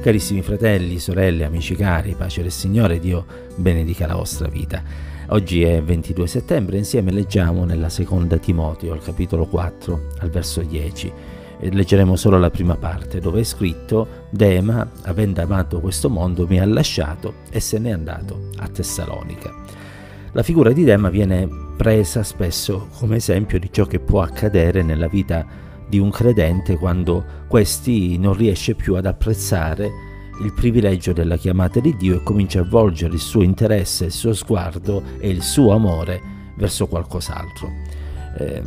Carissimi fratelli, sorelle, amici cari, pace del Signore, Dio benedica la vostra vita. Oggi è 22 settembre, insieme leggiamo nella seconda Timoteo, al capitolo 4, al verso 10. E leggeremo solo la prima parte, dove è scritto: Dema, avendo amato questo mondo, mi ha lasciato e se n'è andato a Tessalonica. La figura di Dema viene presa spesso come esempio di ciò che può accadere nella vita di un credente quando questi non riesce più ad apprezzare il privilegio della chiamata di Dio e comincia a volgere il suo interesse, il suo sguardo e il suo amore verso qualcos'altro. Eh,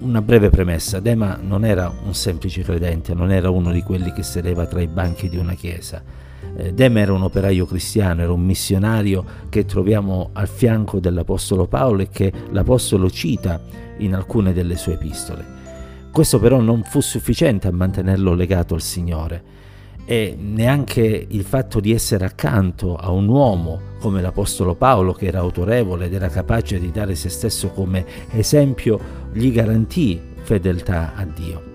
una breve premessa, Dema non era un semplice credente, non era uno di quelli che sedeva tra i banchi di una chiesa. Eh, Dema era un operaio cristiano, era un missionario che troviamo al fianco dell'Apostolo Paolo e che l'Apostolo cita in alcune delle sue epistole. Questo però non fu sufficiente a mantenerlo legato al Signore e neanche il fatto di essere accanto a un uomo come l'Apostolo Paolo che era autorevole ed era capace di dare se stesso come esempio gli garantì fedeltà a Dio.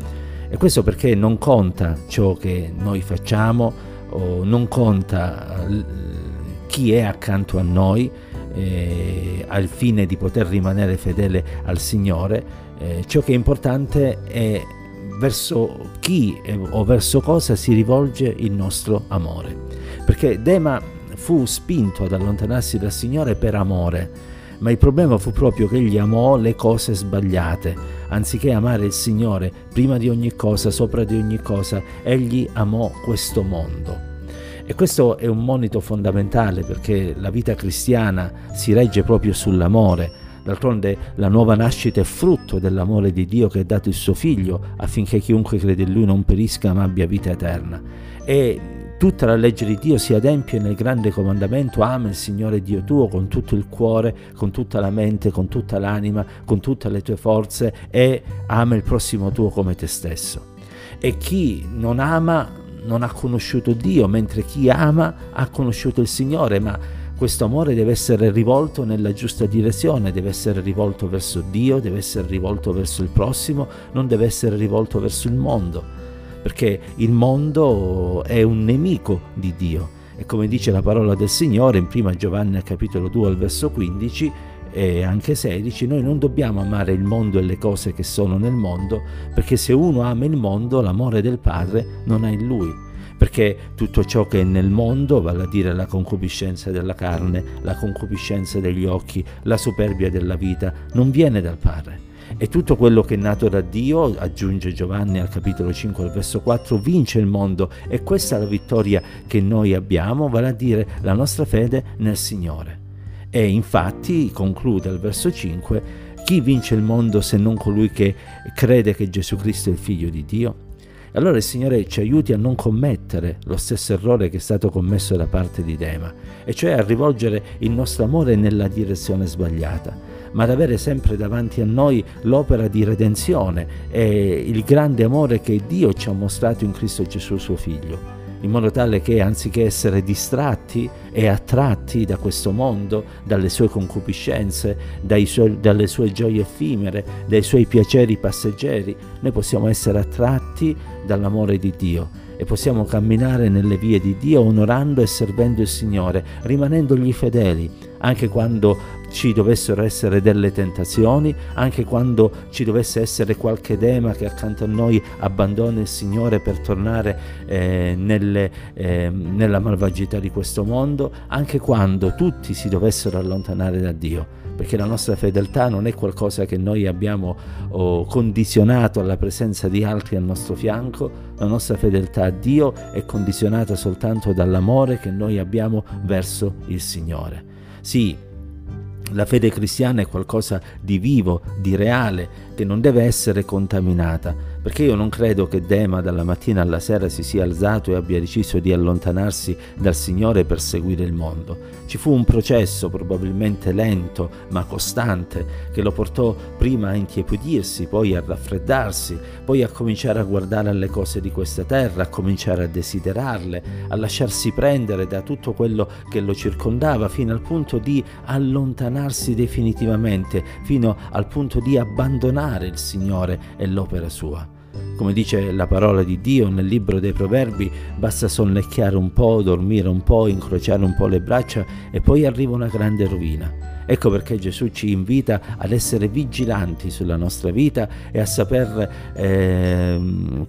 E questo perché non conta ciò che noi facciamo non conta chi è accanto a noi eh, al fine di poter rimanere fedele al Signore, eh, ciò che è importante è verso chi o verso cosa si rivolge il nostro amore. Perché Dema fu spinto ad allontanarsi dal Signore per amore, ma il problema fu proprio che egli amò le cose sbagliate. Anziché amare il Signore prima di ogni cosa, sopra di ogni cosa, egli amò questo mondo. E questo è un monito fondamentale perché la vita cristiana si regge proprio sull'amore D'altronde la nuova nascita è frutto dell'amore di Dio che ha dato il suo figlio affinché chiunque crede in lui non perisca ma abbia vita eterna. E tutta la legge di Dio si adempie nel grande comandamento ama il Signore Dio tuo con tutto il cuore, con tutta la mente, con tutta l'anima, con tutte le tue forze e ama il prossimo tuo come te stesso. E chi non ama non ha conosciuto Dio, mentre chi ama ha conosciuto il Signore, ma questo amore deve essere rivolto nella giusta direzione, deve essere rivolto verso Dio, deve essere rivolto verso il prossimo, non deve essere rivolto verso il mondo, perché il mondo è un nemico di Dio. E come dice la parola del Signore in 1 Giovanni capitolo 2 al verso 15 e anche 16, noi non dobbiamo amare il mondo e le cose che sono nel mondo, perché se uno ama il mondo, l'amore del Padre non ha in lui perché tutto ciò che è nel mondo, vale a dire la concupiscenza della carne, la concupiscenza degli occhi, la superbia della vita, non viene dal Padre. E tutto quello che è nato da Dio, aggiunge Giovanni al capitolo 5 al verso 4, vince il mondo e questa è la vittoria che noi abbiamo, vale a dire la nostra fede nel Signore. E infatti, conclude al verso 5, chi vince il mondo se non colui che crede che Gesù Cristo è il figlio di Dio? Allora il Signore ci aiuti a non commettere lo stesso errore che è stato commesso da parte di Dema, e cioè a rivolgere il nostro amore nella direzione sbagliata, ma ad avere sempre davanti a noi l'opera di redenzione e il grande amore che Dio ci ha mostrato in Cristo Gesù suo Figlio in modo tale che anziché essere distratti e attratti da questo mondo, dalle sue concupiscenze, suoi, dalle sue gioie effimere, dai suoi piaceri passeggeri, noi possiamo essere attratti dall'amore di Dio e possiamo camminare nelle vie di Dio onorando e servendo il Signore, rimanendogli fedeli, anche quando ci dovessero essere delle tentazioni, anche quando ci dovesse essere qualche dema che accanto a noi abbandona il Signore per tornare eh, nelle, eh, nella malvagità di questo mondo, anche quando tutti si dovessero allontanare da Dio perché la nostra fedeltà non è qualcosa che noi abbiamo oh, condizionato alla presenza di altri al nostro fianco, la nostra fedeltà a Dio è condizionata soltanto dall'amore che noi abbiamo verso il Signore. Sì, la fede cristiana è qualcosa di vivo, di reale, che non deve essere contaminata, perché io non credo che Dema dalla mattina alla sera si sia alzato e abbia deciso di allontanarsi dal Signore per seguire il mondo. Ci fu un processo probabilmente lento ma costante che lo portò prima a intiepidirsi, poi a raffreddarsi, poi a cominciare a guardare alle cose di questa terra, a cominciare a desiderarle, a lasciarsi prendere da tutto quello che lo circondava fino al punto di allontanarsi definitivamente, fino al punto di abbandonare il Signore e l'opera sua. Come dice la parola di Dio nel libro dei Proverbi, basta sonnecchiare un po', dormire un po', incrociare un po' le braccia e poi arriva una grande rovina. Ecco perché Gesù ci invita ad essere vigilanti sulla nostra vita e a saper eh,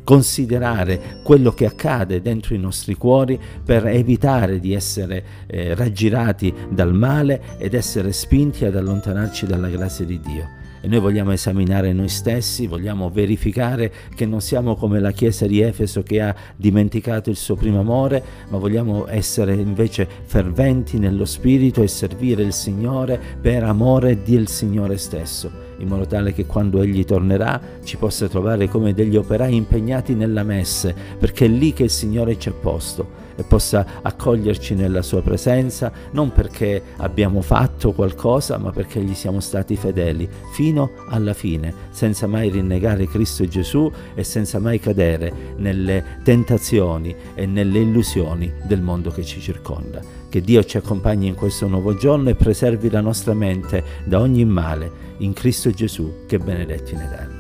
considerare quello che accade dentro i nostri cuori per evitare di essere eh, raggirati dal male ed essere spinti ad allontanarci dalla grazia di Dio. E noi vogliamo esaminare noi stessi, vogliamo verificare che non siamo come la chiesa di Efeso che ha dimenticato il suo primo amore, ma vogliamo essere invece ferventi nello spirito e servire il Signore per amore del Signore stesso in modo tale che quando Egli tornerà ci possa trovare come degli operai impegnati nella messe, perché è lì che il Signore ci ha posto e possa accoglierci nella sua presenza, non perché abbiamo fatto qualcosa, ma perché gli siamo stati fedeli fino alla fine, senza mai rinnegare Cristo Gesù e senza mai cadere nelle tentazioni e nelle illusioni del mondo che ci circonda. Che Dio ci accompagni in questo nuovo giorno e preservi la nostra mente da ogni male, in Cristo Gesù che benedetti in eterno.